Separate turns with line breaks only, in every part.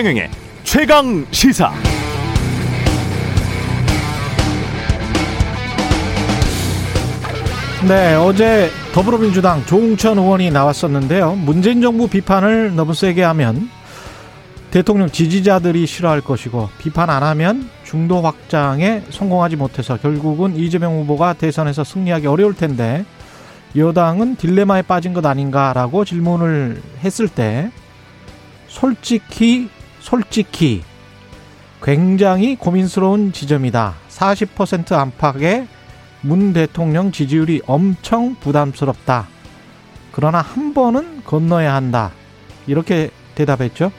최경영의 최강 시사.
네, 어제 더불어민주당 조웅천 의원이 나왔었는데요. 문재인 정부 비판을 너무 세게 하면 대통령 지지자들이 싫어할 것이고 비판 안 하면 중도 확장에 성공하지 못해서 결국은 이재명 후보가 대선에서 승리하기 어려울 텐데 여당은 딜레마에 빠진 것 아닌가라고 질문을 했을 때 솔직히 솔직히 굉장히 고민스러운 지점이다. 40% 안팎의 문 대통령 지지율이 엄청 부담스럽다. 그러나 한 번은 건너야 한다. 이렇게 대답했죠.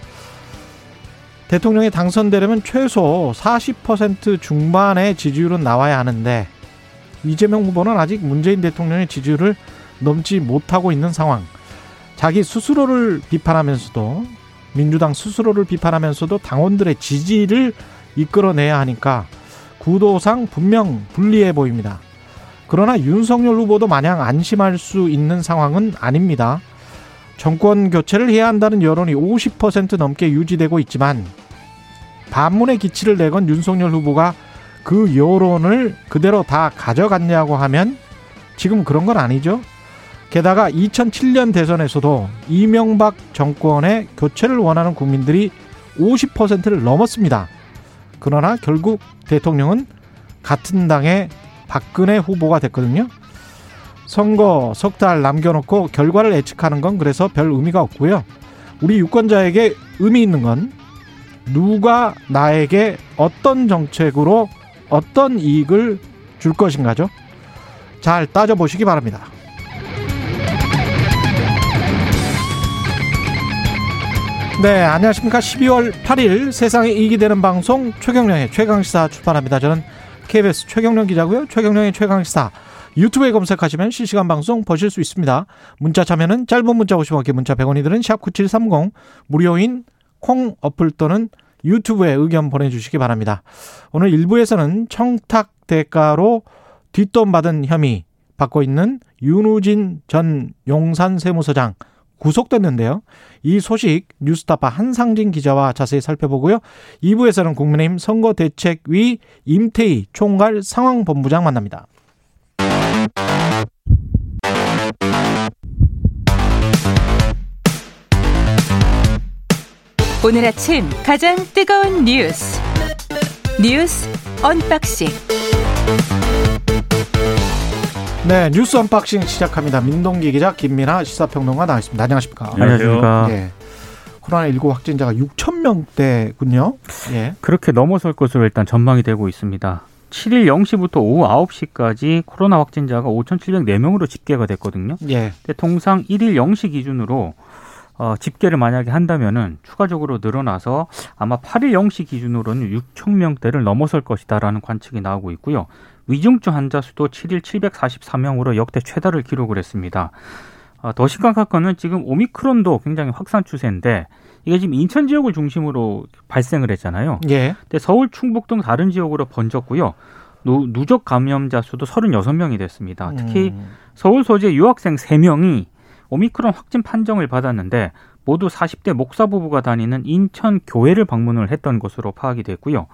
대통령이 당선되려면 최소 40% 중반의 지지율은 나와야 하는데 이재명 후보는 아직 문재인 대통령의 지지율을 넘지 못하고 있는 상황. 자기 스스로를 비판하면서도 민주당 스스로를 비판하면서도 당원들의 지지를 이끌어내야 하니까 구도상 분명 불리해 보입니다. 그러나 윤석열 후보도 마냥 안심할 수 있는 상황은 아닙니다. 정권 교체를 해야 한다는 여론이 50% 넘게 유지되고 있지만 반문의 기치를 내건 윤석열 후보가 그 여론을 그대로 다 가져갔냐고 하면 지금 그런 건 아니죠. 게다가 2007년 대선에서도 이명박 정권의 교체를 원하는 국민들이 50%를 넘었습니다. 그러나 결국 대통령은 같은 당의 박근혜 후보가 됐거든요. 선거 석 달 남겨놓고 결과를 예측하는 건 그래서 별 의미가 없고요. 우리 유권자에게 의미 있는 건 누가 나에게 어떤 정책으로 어떤 이익을 줄 것인가죠. 잘 따져보시기 바랍니다. 네, 안녕하십니까. 12월 8일 세상에 이익이 되는 방송 최경령의 최강시사 출발합니다. 저는 KBS 최경령 기자고요. 최경령의 최강시사 유튜브에 검색하시면 실시간 방송 보실 수 있습니다. 문자 참여는 짧은 문자 50원, 긴 문자 100원이 드는 샵9730 무료인 콩 어플 또는 유튜브에 의견 보내주시기 바랍니다. 오늘 1부에서는 청탁 대가로 뒷돈 받은 혐의 받고 있는 윤우진 전 용산 세무서장 구속됐는데요. 이 소식 뉴스타파 한상진 기자와 자세히 살펴보고요. 2부에서는 국민의힘 선거대책위 임태희 총괄 상황본부장 만납니다.
오늘 아침 가장 뜨거운 뉴스 뉴스 unboxing
네, 뉴스 unboxing 시작합니다. 민동기 기자, 김민아 시사평론가 나와 있습니다. 안녕하십니까?
안녕하십니까?
예. 코로나19 확진자가 6천 명대군요. 예.
그렇게 넘어설 것으로 일단 전망이 되고 있습니다. 7일 0시부터 오후 9시까지 코로나 확진자가 5,704명으로 집계가 됐거든요.
예.
근데 통상 1일 0시 기준으로 어, 집계를 만약에 한다면은 추가적으로 늘어나서 아마 8일 0시 기준으로는 6천 명대를 넘어설 것이다라는 관측이 나오고 있고요. 위중증 환자 수도 7일 744명으로 역대 최다를 기록을 했습니다. 어, 더 심각한 거는 지금 오미크론도 굉장히 확산 추세인데 이게 지금 인천 지역을 중심으로 발생을 했잖아요.
예.
근데 서울, 충북 등 다른 지역으로 번졌고요. 누, 누적 감염자 수도 36명이 됐습니다. 특히
음.
서울 소재 유학생 3명이 오미크론 확진 판정을 받았는데 모두 40대 목사 부부가 다니는 인천 교회를 방문을 했던 것으로 파악이 됐고요.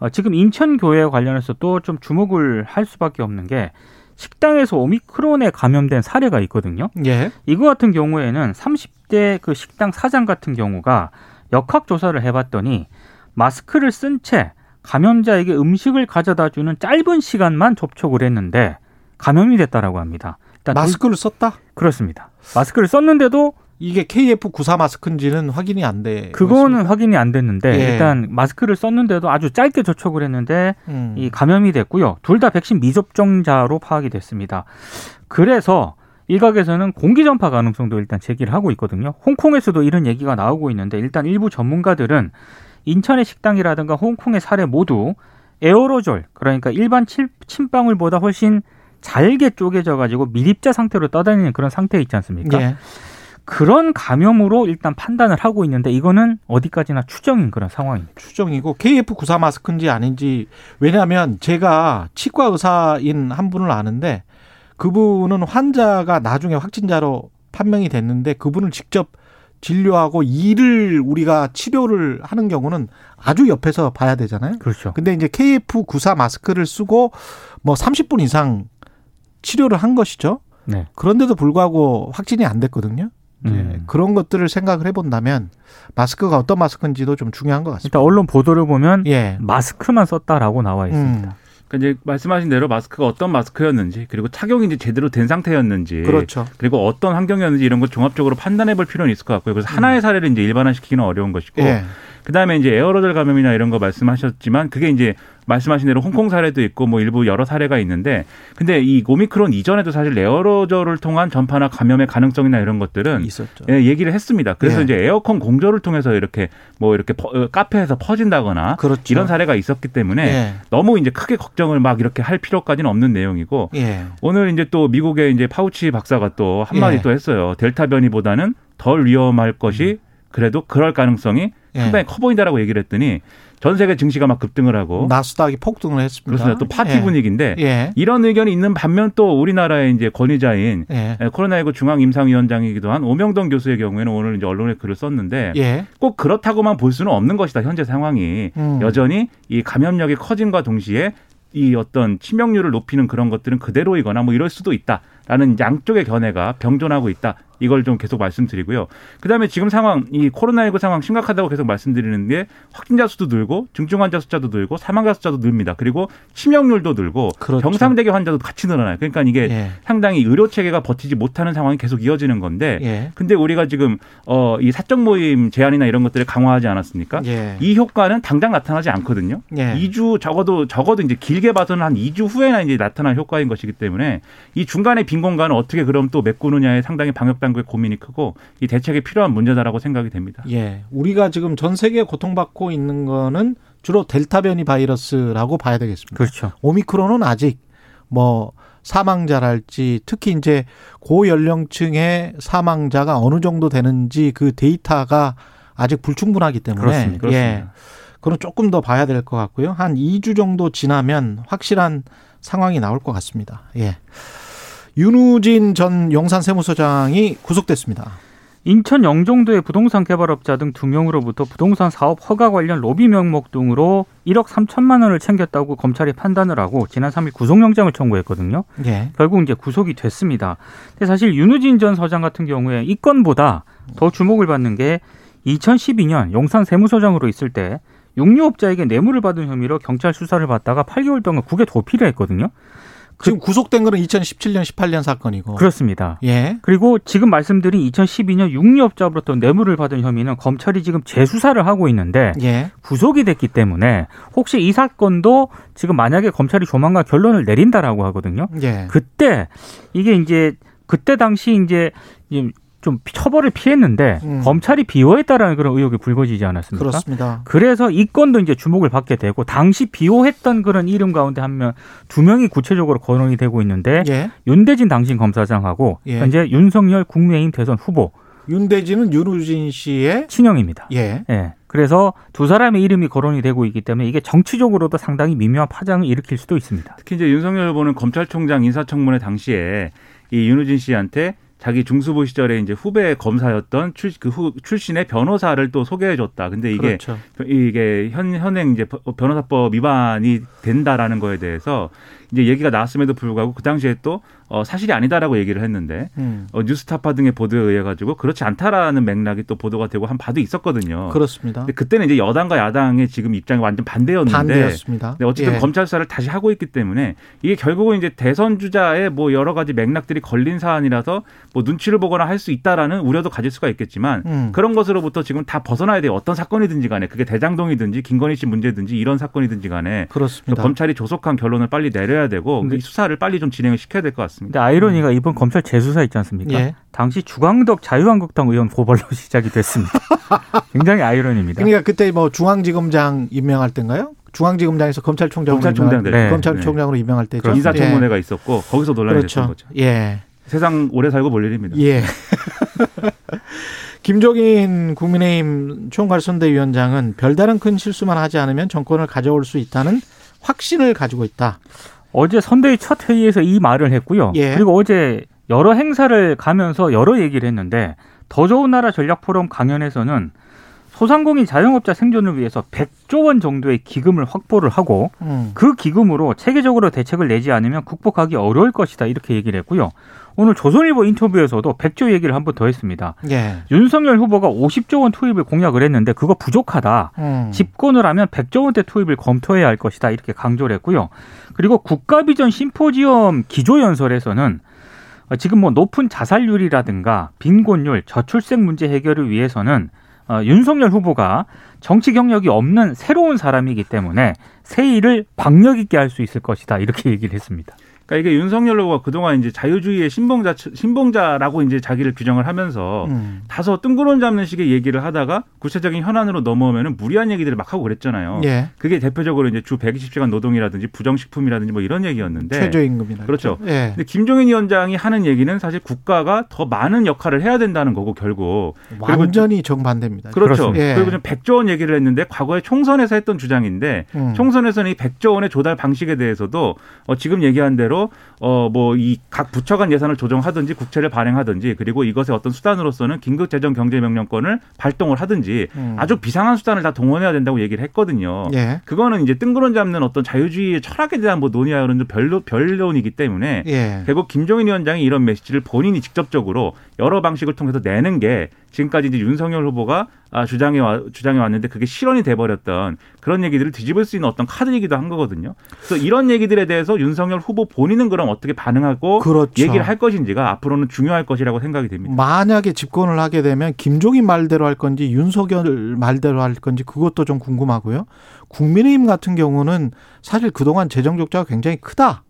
어, 지금 인천 교회 관련해서 또 좀 주목을 할 수밖에 없는 게 식당에서 오미크론에 감염된 사례가 있거든요.
예.
이거 같은 경우에는 30대 그 식당 사장 같은 경우가 역학 조사를 해봤더니 마스크를 쓴 채 감염자에게 음식을 가져다 주는 짧은 시간만 접촉을 했는데 감염이 됐다라고 합니다.
마스크를 썼다?
둘- 그렇습니다. 마스크를 썼는데도
이게 KF94 마스크인지는 확인이 안 돼.
그거는 확인이 안 됐는데
예.
일단 마스크를 썼는데도 아주 짧게 접촉을 했는데
음.
이 감염이 됐고요. 둘 다 백신 미접종자로 파악이 됐습니다. 그래서 일각에서는 공기 전파 가능성도 일단 제기를 하고 있거든요. 홍콩에서도 이런 얘기가 나오고 있는데 일단 일부 전문가들은 인천의 식당이라든가 홍콩의 사례 모두 에어로졸 그러니까 일반 침- 침방울보다 훨씬 잘게 쪼개져 가지고 미립자 상태로 떠다니는 그런 상태에 있지 않습니까?
예.
그런 감염으로 일단 판단을 하고 있는데 이거는 어디까지나 추정인 그런 상황입니다.
추정이고 KF94 마스크인지 아닌지 왜냐하면 제가 치과 의사인 한 분을 아는데 그분은 환자가 나중에 확진자로 판명이 됐는데 그분을 직접 진료하고 일을 우리가 치료를 하는 경우는 아주 옆에서 봐야 되잖아요.
그렇죠.
근데 이제 KF94 마스크를 쓰고 뭐 30분 이상 치료를 한 것이죠.
네.
그런데도 불구하고 확진이 안 됐거든요. 예,
음.
그런 것들을 생각을 해본다면 마스크가 어떤 마스크인지도 좀 중요한 것 같습니다.
일단 언론 보도를 보면
예.
마스크만 썼다라고 나와 있습니다.
음,
그러니까 이제 말씀하신 대로 마스크가 어떤 마스크였는지 그리고 착용이 이제 제대로 된 상태였는지
그렇죠.
그리고 어떤 환경이었는지 이런 걸 종합적으로 판단해 볼 필요는 있을 것 같고요. 그래서 하나의 사례를 이제 일반화시키기는 어려운 것이고
예.
그다음에 이제 에어로졸 감염이나 이런 거 말씀하셨지만 그게 이제 말씀하신 대로 홍콩 사례도 있고 뭐 일부 여러 사례가 있는데 근데 이 오미크론 이전에도 사실 에어로졸을 통한 전파나 감염의 가능성이나 이런 것들은
있었죠.
예, 얘기를 했습니다. 그래서
예.
이제 에어컨 공조를 통해서 이렇게 뭐 이렇게 퍼- 어, 카페에서 퍼진다거나
그렇죠.
이런 사례가 있었기 때문에
예.
너무 이제 크게 걱정을 막 이렇게 할 필요까지는 없는 내용이고
예.
오늘 이제 또 미국의 이제 파우치 박사가 또 한마디
예.
또 했어요. 델타 변이보다는 덜 위험할 것이 그래도 그럴 가능성이
음. 예.
상당히 커 보인다라고 얘기를 했더니 전 세계 증시가 막 급등을 하고
나스닥이 폭등을 했습니다.
그렇습니다. 또 파티
예.
분위기인데
예.
이런 의견이 있는 반면 또 우리나라의 이제 권위자인
예.
코로나19 중앙 임상위원장이기도 한 오명동 교수의 경우에는 오늘 이제 언론에 글을 썼는데
예.
꼭 그렇다고만 볼 수는 없는 것이다. 현재 상황이
음.
여전히 이 감염력이 커짐과 동시에 이 어떤 치명률을 높이는 그런 것들은 그대로이거나 뭐 이럴 수도 있다라는 양쪽의 견해가 병존하고 있다. 이걸 좀 계속 말씀드리고요. 그다음에 지금 상황 이 코로나19 상황 심각하다고 계속 말씀드리는 게 확진자 수도 늘고 중증 환자 숫자도 늘고 사망자 숫자도 늘니다. 그리고 치명률도 늘고
그렇죠.
경상대개 환자도 같이 늘어나요. 그러니까 이게
예.
상당히 의료 체계가 버티지 못하는 상황이 계속 이어지는 건데
예.
근데 우리가 지금 어 이 사적 모임 제한이나 이런 것들을 강화하지 않았습니까?
예.
이 효과는 당장 나타나지 않거든요.
예.
2주 적어도 적어도 이제 길게 봐서는 한 2주 후에나 이제 나타날 효과인 것이기 때문에 이 중간에 빈 공간을 어떻게 그럼 또 메꾸느냐에 상당히 방역 당 국의 고민이 크고 이 대책이 필요한 문제다라고 생각이 됩니다.
예. 우리가 지금 전 세계 고통받고 있는 거는 주로 델타 변이 바이러스라고 봐야 되겠습니다.
그렇죠.
오미크론은 아직 뭐 사망자랄지 특히 이제 고연령층의 사망자가 어느 정도 되는지 그 데이터가 아직 불충분하기 때문에
그렇습니다.
예.
그렇습니다.
그건 조금 더 봐야 될 것 같고요. 한 2주 정도 지나면 확실한 상황이 나올 것 같습니다. 예. 윤우진 전 용산 세무서장이 구속됐습니다.
인천 영종도의 부동산 개발업자 등 두 명으로부터 부동산 사업 허가 관련 로비 명목 등으로 1억 3천만 원을 챙겼다고 검찰이 판단을 하고 지난 3일 구속영장을 청구했거든요.
예.
결국 이제 구속이 됐습니다. 근데 사실 윤우진 전 서장 같은 경우에 이 건보다 더 주목을 받는 게 2012년 용산 세무서장으로 있을 때 육류업자에게 뇌물을 받은 혐의로 경찰 수사를 받다가 8개월 동안 국외 도피를 했거든요.
지금 구속된 거는 2017년, 18년 사건이고.
그렇습니다.
예.
그리고 지금 말씀드린 2012년 육류업자로부터 뇌물을 받은 혐의는 검찰이 지금 재수사를 하고 있는데
예.
구속이 됐기 때문에 혹시 이 사건도 지금 만약에 검찰이 조만간 결론을 내린다라고 하거든요.
예.
그때 이게 이제 그때 당시 이제 좀 처벌을 피했는데
음.
검찰이 비호했다라는 그런 의혹이 불거지지 않았습니까?
그렇습니다.
그래서 이 건도 이제 주목을 받게 되고 당시 비호했던 그런 이름 가운데 한 명 두 명이 구체적으로 거론이 되고 있는데
예.
윤대진 당신 검사장하고
예.
현재 윤석열 국민의힘 대선 후보
윤대진은 윤우진 씨의
친형입니다.
예.
예. 그래서 두 사람의 이름이 거론이 되고 있기 때문에 이게 정치적으로도 상당히 미묘한 파장을 일으킬 수도 있습니다.
특히 이제 윤석열 후보는 검찰총장 인사청문회 당시에 이 윤우진 씨한테 자기 중수부 시절에 이제 후배 검사였던 출, 그 후, 출신의 변호사를 또 소개해줬다. 근데 이게
그렇죠.
이게 현 현행 이제 변호사법 위반이 된다라는 거에 대해서 이제 얘기가 나왔음에도 불구하고 그 당시에 또 어, 사실이 아니다라고 얘기를 했는데
음.
어, 뉴스타파 등의 보도에 의해 가지고 그렇지 않다라는 맥락이 또 보도가 되고 한 바도 있었거든요.
그렇습니다.
근데 그때는 이제 여당과 야당의 지금 입장이 완전 반대였는데
반대였습니다.
네, 어쨌든
예.
검찰 수사를 다시 하고 있기 때문에 이게 결국은 이제 대선 주자의 뭐 여러 가지 맥락들이 걸린 사안이라서 뭐 눈치를 보거나 할 수 있다라는 우려도 가질 수가 있겠지만
음.
그런 것으로부터 지금 다 벗어나야 돼요. 어떤 사건이든지 간에 그게 대장동이든지 김건희 씨 문제든지 이런 사건이든지 간에
그렇습니다.
검찰이 조속한 결론을 빨리 내려야 되고
근데-
이 수사를 빨리 좀 진행을 시켜야 될 것 같습니다.
근데 아이러니가 이번 검찰 재수사 있지 않습니까?
예.
당시 주광덕 자유한국당 의원 고발로 시작이 됐습니다. 굉장히 아이러니입니다.
그러니까 그때 뭐 중앙지검장 임명할 때인가요? 중앙지검장에서 검찰총장으로
검찰총장
임명할-
될
때.
검찰총장으로 임명할 때죠.
인사청문회가 있었고 거기서
예.
논란이 됐던
그렇죠.
거죠.
예.
세상 오래 살고 볼 일입니다.
예. 김종인 국민의힘 총괄선대위원장은 별다른 큰 실수만 하지 않으면 정권을 가져올 수 있다는 확신을 가지고 있다.
어제 선대위 첫 회의에서 이 말을 했고요.
예.
그리고 어제 여러 행사를 가면서 여러 얘기를 했는데 더 좋은 나라 전략 포럼 강연에서는 소상공인 자영업자 생존을 위해서 100조 원 정도의 기금을 확보를 하고
음.
그 기금으로 체계적으로 대책을 내지 않으면 극복하기 어려울 것이다 이렇게 얘기를 했고요. 오늘 조선일보 인터뷰에서도 100조 얘기를 한 번 더 했습니다.
예.
윤석열 후보가 50조 원 투입을 공약을 했는데 그거 부족하다.
음.
집권을 하면 100조 원대 투입을 검토해야 할 것이다 이렇게 강조를 했고요. 그리고 국가비전 심포지엄 기조연설에서는 어, 지금 뭐 높은 자살률이라든가 빈곤율, 저출생 문제 해결을 위해서는 어, 윤석열 후보가 정치 경력이 없는 새로운 사람이기 때문에 새 일을 박력 있게 할 수 있을 것이다 이렇게 얘기를 했습니다.
그러니까 이게 윤석열 후보가 그동안 이제 자유주의의 신봉자 신봉자라고 이제 자기를 규정을 하면서
음.
다소 뜬구름 잡는 식의 얘기를 하다가 구체적인 현안으로 넘어오면은 무리한 얘기들을 막 하고 그랬잖아요.
예.
그게 대표적으로 이제 주 120시간 노동이라든지 부정식품이라든지 뭐 이런 얘기였는데
최저임금이라.
그렇죠.
예.
근데 김종인 위원장이 하는 얘기는 사실 국가가 더 많은 역할을 해야 된다는 거고 결국
완전히 정반대입니다.
그렇죠.
예.
그리고 좀 100조 원 얘기를 했는데 과거에 총선에서 했던 주장인데
음.
총선에서는 이 100조 원의 조달 방식에 대해서도 어, 지금 얘기한 대로 어, 뭐 이 각 부처 간 예산을 조정하든지 국채를 발행하든지 그리고 이것의 어떤 수단으로서는 긴급 재정 경제 명령권을 발동을 하든지
음.
아주 비상한 수단을 다 동원해야 된다고 얘기를 했거든요.
예.
그거는 이제 뜬구름 잡는 어떤 자유주의의 철학에 대한 뭐 논의하는 좀 별로 별론이기 때문에
예.
결국 김종인 위원장이 이런 메시지를 본인이 직접적으로 여러 방식을 통해서 내는 게 지금까지 이제 윤석열 후보가 아, 주장해 와, 주장해 왔는데 그게 실언이 돼버렸던 그런 얘기들을 뒤집을 수 있는 어떤 카드이기도 한 거거든요. 그래서 이런 얘기들에 대해서 윤석열 후보 본인은 그럼 어떻게 반응하고
그렇죠.
얘기를 할 것인지가 앞으로는 중요할 것이라고 생각이 됩니다.
만약에 집권을 하게 되면 김종인 말대로 할 건지 윤석열 말대로 할 건지 그것도 좀 궁금하고요. 국민의힘 같은 경우는 사실 그동안 재정 적자가 굉장히 크다.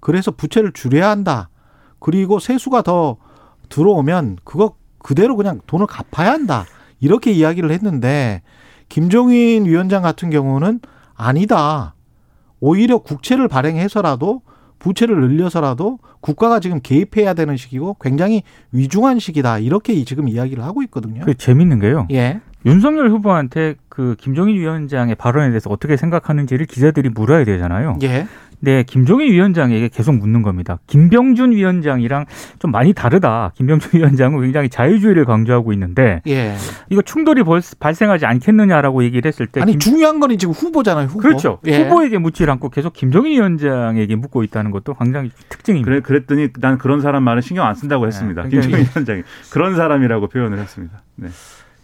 그래서 부채를 줄여야 한다. 그리고 세수가 더 들어오면 그거 그대로 그냥 돈을 갚아야 한다. 이렇게 이야기를 했는데 김종인 위원장 같은 경우는 아니다. 오히려 국채를 발행해서라도 부채를 늘려서라도 국가가 지금 개입해야 되는 시기고 굉장히 위중한 시기다. 이렇게 지금 이야기를 하고 있거든요.
그 재밌는 게요.
예.
윤석열 후보한테 그 김종인 위원장의 발언에 대해서 어떻게 생각하는지를 기자들이 물어야 되잖아요.
예.
네, 김종인 위원장에게 계속 묻는 겁니다. 김병준 위원장이랑 좀 많이 다르다. 김병준 위원장은 굉장히 자유주의를 강조하고 있는데
예.
이거 충돌이 벌- 발생하지 않겠느냐라고 얘기를 했을 때
아니
김-
중요한 건 지금 후보잖아요. 후보.
그렇죠.
예.
후보에게 묻지 않고 계속 김종인 위원장에게 묻고 있다는 것도 굉장히 특징입니다.
그래, 그랬더니 난 그런 사람 말은 신경 안 쓴다고 했습니다.
네,
김종인 위원장이 그런 사람이라고 표현을 했습니다. 네.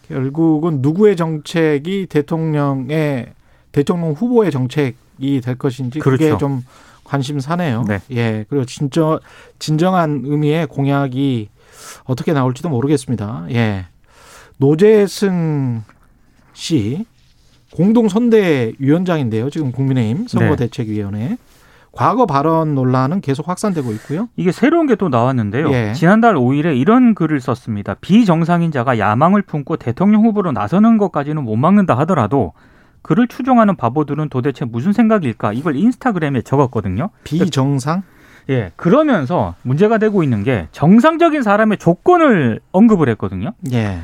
결국은 누구의 정책이 대통령의 대통령 후보의 정책이 될 것인지 그게
그렇죠.
좀 관심사네요.
네.
예. 그리고 진짜 진정한 의미의 공약이 어떻게 나올지도 모르겠습니다. 예. 노재승 씨 공동 선대위원장인데요. 지금 국민의힘 선거대책위원회 과거 발언 논란은 계속 확산되고 있고요.
이게 새로운 게 또 나왔는데요.
예.
지난달 5일에 이런 글을 썼습니다. 비정상인 자가 야망을 품고 대통령 후보로 나서는 것까지는 못 막는다 하더라도 그를 추종하는 바보들은 도대체 무슨 생각일까? 이걸 인스타그램에 적었거든요.
비정상
예. 그러면서 문제가 되고 있는 게 정상적인 사람의 조건을 언급을 했거든요.
예.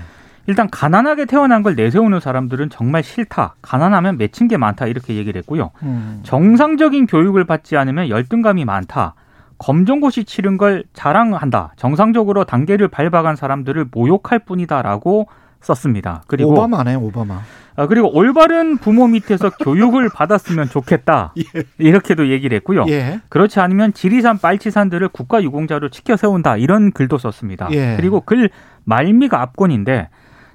일단 가난하게 태어난 걸 내세우는 사람들은 정말 싫다. 가난하면 맺힌 게 많다. 이렇게 얘기를 했고요.
음.
정상적인 교육을 받지 않으면 열등감이 많다. 검정고시 치른 걸 자랑한다. 정상적으로 단계를 밟아간 사람들을 모욕할 뿐이다라고 썼습니다. 그리고
오바마네 오바마.
아, 그리고 올바른 부모 밑에서 교육을 받았으면 좋겠다. 이렇게도 얘기를 했고요.
예.
그렇지 않으면 지리산 빨치산들을 국가 유공자로 치켜 세운다. 이런 글도 썼습니다.
예.
그리고 글 말미가 압권인데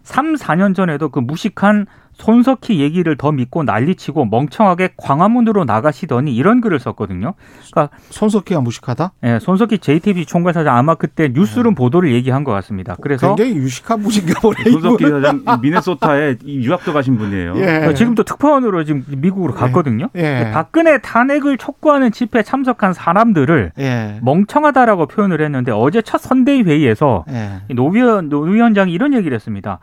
3, 4년 전에도 그 무식한 손석희 얘기를 더 믿고 난리치고 멍청하게 광화문으로 나가시더니 이런 글을 썼거든요. 그러니까
손석희가 무식하다?
예, 손석희 JTBC 총괄사장 아마 그때 뉴스룸 보도를 얘기한 것 같습니다. 그래서
굉장히 유식한 분인가 보네.
손석희. 사장 미네소타에 이 유학도 가신 분이에요.
예.
지금 또 특파원으로 지금 미국으로 갔거든요.
예.
박근혜 탄핵을 촉구하는 집회에 참석한 사람들을
예.
멍청하다라고 표현을 했는데 어제 첫 선대위 회의에서
예.
노 위원 노 위원장이 이런 얘기를 했습니다.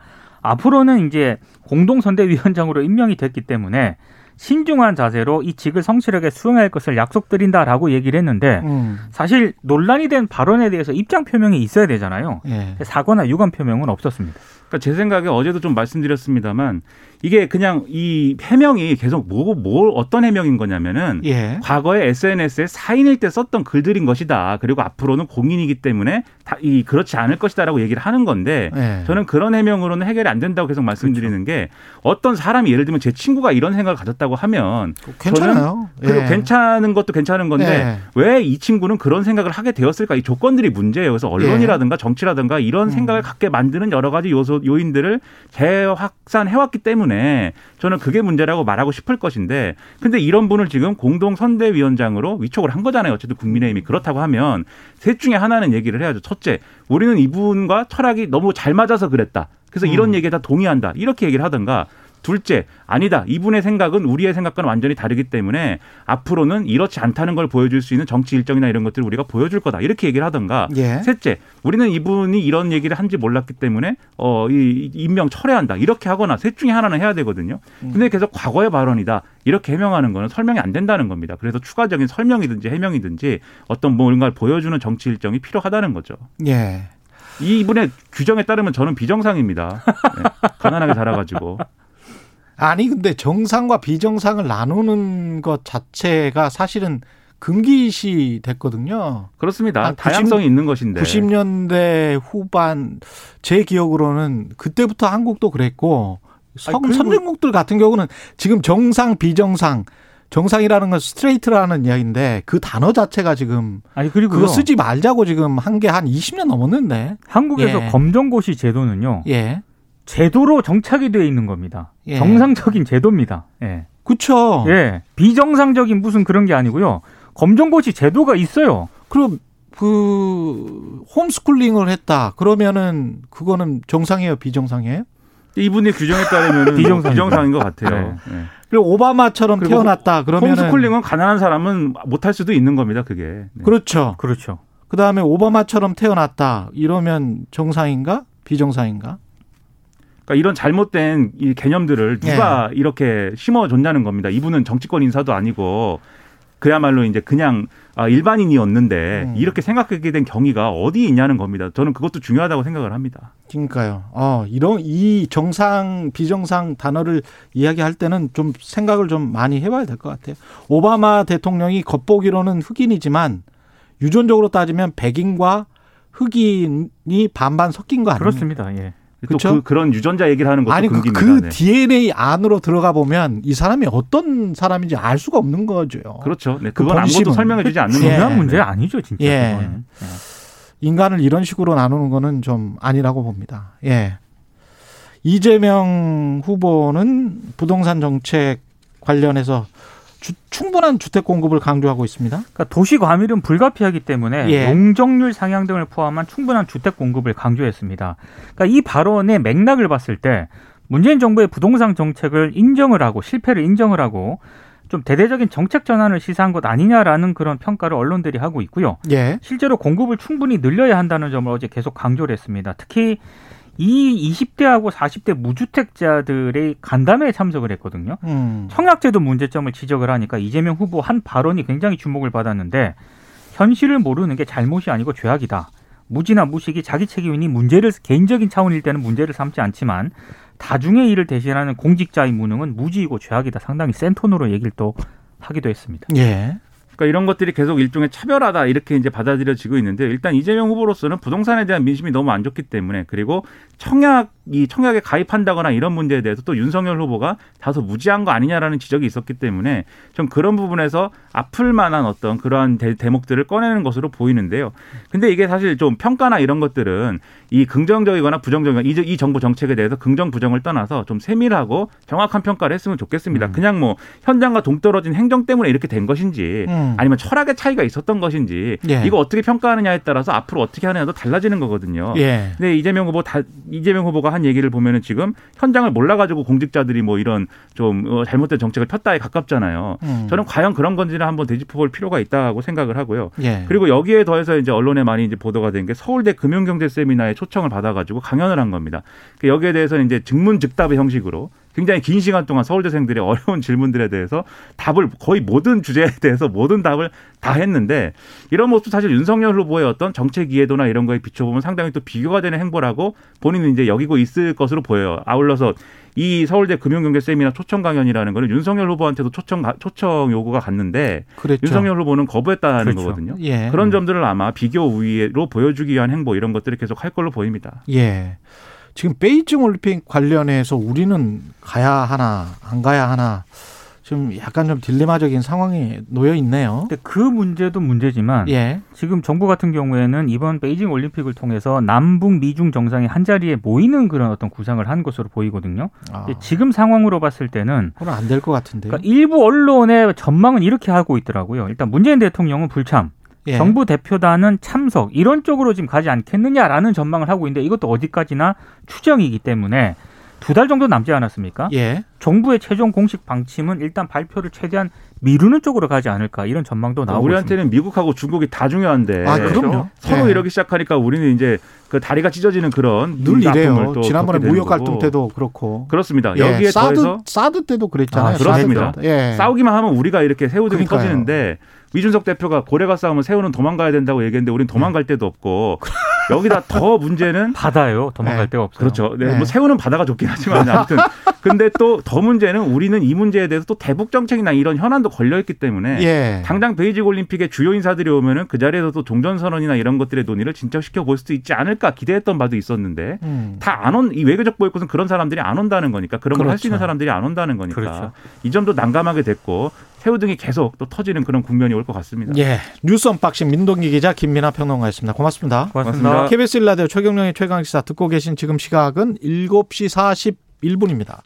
앞으로는 이제 공동 선대위원장으로 임명이 됐기 때문에 신중한 자세로 이 직을 성실하게 수행할 것을 약속드린다라고 얘기를 했는데
음.
사실 논란이 된 발언에 대해서 입장 표명이 있어야 되잖아요.
예.
사과나 유감 표명은 없었습니다.
그러니까 제 생각에 어제도 좀 말씀드렸습니다만 이게 그냥 이 해명이 계속 뭐, 뭐 어떤 해명인 거냐면은
예.
과거에 SNS에 사인일 때 썼던 글들인 것이다. 그리고 앞으로는 공인이기 때문에 다 이 그렇지 않을 것이다라고 얘기를 하는 건데
예.
저는 그런 해명으로는 해결이 안 된다고 계속 말씀드리는 게 어떤 사람이 예를 들면 제 친구가 이런 생각을 가졌다고 하면
괜찮아요.
그리고
예.
괜찮은 것도 괜찮은 건데
예.
왜이 친구는 그런 생각을 하게 되었을까? 이 조건들이 문제예요. 그래서 언론이라든가 정치라든가 이런
예. 음.
생각을 갖게 만드는 여러 가지 요소 요인들을 재확산해 왔기 때문에 저는 그게 문제라고 말하고 싶을 것인데 근데 이런 분을 지금 공동 선대위원장으로 위촉을 한 거잖아요. 어쨌든 국민의힘이 그렇다고 하면 셋 중에 하나는 얘기를 해야죠. 첫째, 우리는 이분과 철학이 너무 잘 맞아서 그랬다. 그래서 이런
음.
얘기에 다 동의한다. 이렇게 얘기를 하든가 둘째, 아니다. 이분의 생각은 우리의 생각과는 완전히 다르기 때문에 앞으로는 이렇지 않다는 걸 보여줄 수 있는 정치 일정이나 이런 것들을 우리가 보여줄 거다. 이렇게 얘기를 하든가.
예.
셋째, 우리는 이분이 이런 얘기를 한지 몰랐기 때문에 어, 이 임명 철회한다. 이렇게 하거나 셋 중에 하나는 해야 되거든요.
음.
근데 계속 과거의 발언이다. 이렇게 해명하는 거는 설명이 안 된다는 겁니다. 그래서 추가적인 설명이든지 해명이든지 어떤 뭔가를 보여주는 정치 일정이 필요하다는 거죠.
예.
이 이분의 규정에 따르면 저는 비정상입니다. 네. 가난하게 자라가지고.
아니 근데 정상과 비정상을 나누는 것 자체가 사실은 금기시 됐거든요.
그렇습니다.
한90
다양성이 있는 것인데.
90년대 후반 제 기억으로는 그때부터 한국도 그랬고
아니,
선진국들 같은 경우는 지금 정상 비정상 정상이라는 건 스트레이트라는 이야기인데 그 단어 자체가 지금
아니 그리고
그거 쓰지 말자고 지금 한 게한 20년 넘었는데.
한국에서
예.
검정고시 제도는요
예.
제도로 정착이 되어 있는 겁니다.
예.
정상적인 제도입니다. 예.
그쵸.
예. 비정상적인 무슨 그런 게 아니고요. 검정고시 제도가 있어요.
그럼 그 홈스쿨링을 했다. 그러면은 그거는 정상이에요, 비정상이에요?
이분의 규정에 따르면
비정상이죠.
비정상인 것 같아요. 네.
그리고 오바마처럼
그리고
태어났다. 그러면은
홈스쿨링은 가난한 사람은 못할 수도 있는 겁니다. 그게. 네.
그렇죠.
그렇죠.
그 다음에 오바마처럼 태어났다. 이러면 정상인가? 비정상인가?
그러니까 이런 잘못된 이 개념들을 누가
예.
이렇게 심어줬냐는 겁니다. 이분은 정치권 인사도 아니고 그야말로 이제 그냥 아, 일반인이었는데
음.
이렇게 생각하게 된 경위가 어디 있냐는 겁니다. 저는 그것도 중요하다고 생각을 합니다.
그러니까요. 어, 이런 이 정상 비정상 단어를 이야기할 때는 좀 생각을 좀 많이 해봐야 될 것 같아요. 오바마 대통령이 겉보기로는 흑인이지만 유전적으로 따지면 백인과 흑인이 반반 섞인 거 아니에요?
그렇습니다. 예.
그쵸?
또 그, 그런 유전자 얘기를 하는 것도
아니 그,
금기입니다.
그
네.
DNA 안으로 들어가 보면 이 사람이 어떤 사람인지 알 수가 없는 거죠.
그렇죠. 네,
그
그건 아무것도
본심은.
설명해 주지 않는
예.
중요한 문제
네.
아니죠, 진짜.
예.
예.
인간을 이런 식으로 나누는 거는 좀 아니라고 봅니다. 예. 이재명 후보는 부동산 정책 관련해서 주- 충분한 주택 공급을 강조하고 있습니다.
그러니까 도시 과밀은 불가피하기 때문에
예.
용적률 상향 등을 포함한 충분한 주택 공급을 강조했습니다. 그러니까 이 발언의 맥락을 봤을 때 문재인 정부의 부동산 정책을 인정을 하고 실패를 인정을 하고 좀 대대적인 정책 전환을 시사한 것 아니냐라는 그런 평가를 언론들이 하고 있고요.
예.
실제로 공급을 충분히 늘려야 한다는 점을 어제 계속 강조를 했습니다. 특히 이 20대하고 40대 무주택자들의 간담회에 참석을 했거든요.
음.
청약제도 문제점을 지적을 하니까 이재명 후보 한 발언이 굉장히 주목을 받았는데 현실을 모르는 게 잘못이 아니고 죄악이다. 무지나 무식이 자기 책임이니 문제를 개인적인 차원일 때는 문제를 삼지 않지만 다중의 일을 대신하는 공직자의 무능은 무지이고 죄악이다. 상당히 센 톤으로 얘기를 또 하기도 했습니다.
예.
그러니까 이런 것들이 계속 일종의 차별하다 이렇게 이제 받아들여지고 있는데 일단 이재명 후보로서는 부동산에 대한 민심이 너무 안 좋기 때문에 그리고 청약 이 청약에 가입한다거나 이런 문제에 대해서 또 윤석열 후보가 다소 무지한 거 아니냐라는 지적이 있었기 때문에 좀 그런 부분에서 아플 만한 어떤 그러한 대, 대목들을 꺼내는 것으로 보이는데요. 근데 이게 사실 좀 평가나 이런 것들은 이 긍정적이거나 부정적이거나 이, 이 정부 정책에 대해서 긍정 부정을 떠나서 좀 세밀하고 정확한 평가를 했으면 좋겠습니다. 그냥 뭐 현장과 동떨어진 행정 때문에 이렇게 된 것인지
음.
아니면 철학의 차이가 있었던 것인지
예.
이거 어떻게 평가하느냐에 따라서 앞으로 어떻게 하느냐도 달라지는 거거든요.
예.
근데 이재명 후보 다 이재명 후보가 한 얘기를 보면은 지금 현장을 몰라가지고 공직자들이 뭐 이런 좀 어, 잘못된 정책을 폈다에 가깝잖아요.
음.
저는 과연 그런 건지는 한번 되짚어볼 필요가 있다고 생각을 하고요.
예.
그리고 여기에 더해서 이제 언론에 많이 이제 보도가 된 게 서울대 금융경제 세미나에 초청을 받아가지고 강연을 한 겁니다. 그 여기에 대해서는 이제 증문즉답의 형식으로 굉장히 긴 시간 동안 서울대생들의 어려운 질문들에 대해서 답을 거의 모든 주제에 대해서 모든 답을 다 했는데 이런 모습 사실 윤석열 후보의 어떤 정책 이해도나 이런 거에 비춰보면 상당히 또 비교가 되는 행보라고 본인은 이제 여기고 있을 것으로 보여요. 아울러서 이 서울대 금융경제 세미나 초청 강연이라는 거는 윤석열 후보한테도 초청 초청 요구가 갔는데
그랬죠.
윤석열 후보는 거부했다는
그렇죠.
거거든요.
예.
그런 점들을 아마 비교 우위로 보여주기 위한 행보 이런 것들을 계속 할 걸로 보입니다.
예. 지금 베이징 올림픽 관련해서 우리는 가야 하나 안 가야 하나 지금 약간 좀 딜레마적인 상황이 놓여 있네요.
근데 그 문제도 문제지만
예.
지금 정부 같은 경우에는 이번 베이징 올림픽을 통해서 남북 미중 정상이 한 자리에 모이는 그런 어떤 구상을 한 것으로 보이거든요.
아,
지금 상황으로 봤을 때는
그건 안 될 것 같은데요.
그러니까 일부 언론의 전망은 이렇게 하고 있더라고요. 일단 문재인 대통령은 불참,
예.
정부 대표단은 참석 이런 쪽으로 지금 가지 않겠느냐라는 전망을 하고 있는데 이것도 어디까지나 추정이기 때문에 두 달 정도 남지 않았습니까?
예.
정부의 최종 공식 방침은 일단 발표를 최대한 미루는 쪽으로 가지 않을까 이런 전망도 나오고 있습니다.
우리한테는 미국하고 중국이 다 중요한데
아, 그럼요.
서로
예.
이러기 시작하니까 우리는 이제 그 다리가 찢어지는 그런
늘 이래요.
또
지난번에 무역 갈등. 때도 그렇고.
그렇습니다.
예.
여기에
사드
더해서
사드 때도 그랬잖아요.
아, 그렇습니다.
예.
싸우기만 하면 우리가 이렇게 새우등이
그러니까요.
터지는데 이준석 대표가 고래가 싸우면 새우는 도망가야 된다고 얘기했는데 우린 도망갈 데도 없고 여기다 더 문제는
바다요. 도망갈
네.
데가 없어요.
그렇죠. 네,
네.
뭐 새우는 바다가 좋긴 하지만 아무튼 근데 또 더 문제는 우리는 이 문제에 대해서 또 대북 정책이나 이런 현안도 걸려 있기 때문에
예.
당장 베이징 올림픽에 주요 인사들이 오면은 그 자리에서 또 종전 선언이나 이런 것들의 논의를 진척시켜 볼 수도 있지 않을까 기대했던 바도 있었는데
음.
다안 온 이 외교적 보이콧은 그런 사람들이 안 온다는 거니까 그런 걸할수
그렇죠.
있는 사람들이 안 온다는 거니까
그렇죠.
이 점도 난감하게 됐고 새우 등이 계속 또 터지는 그런 국면이 올 것 같습니다.
예. 뉴스 unboxing 민동기 기자 김민아 평론가였습니다. 고맙습니다.
고맙습니다.
고맙습니다.
KBS 1라디오 최경영의 최강시사 듣고 계신 지금 시각은 7시 41분입니다.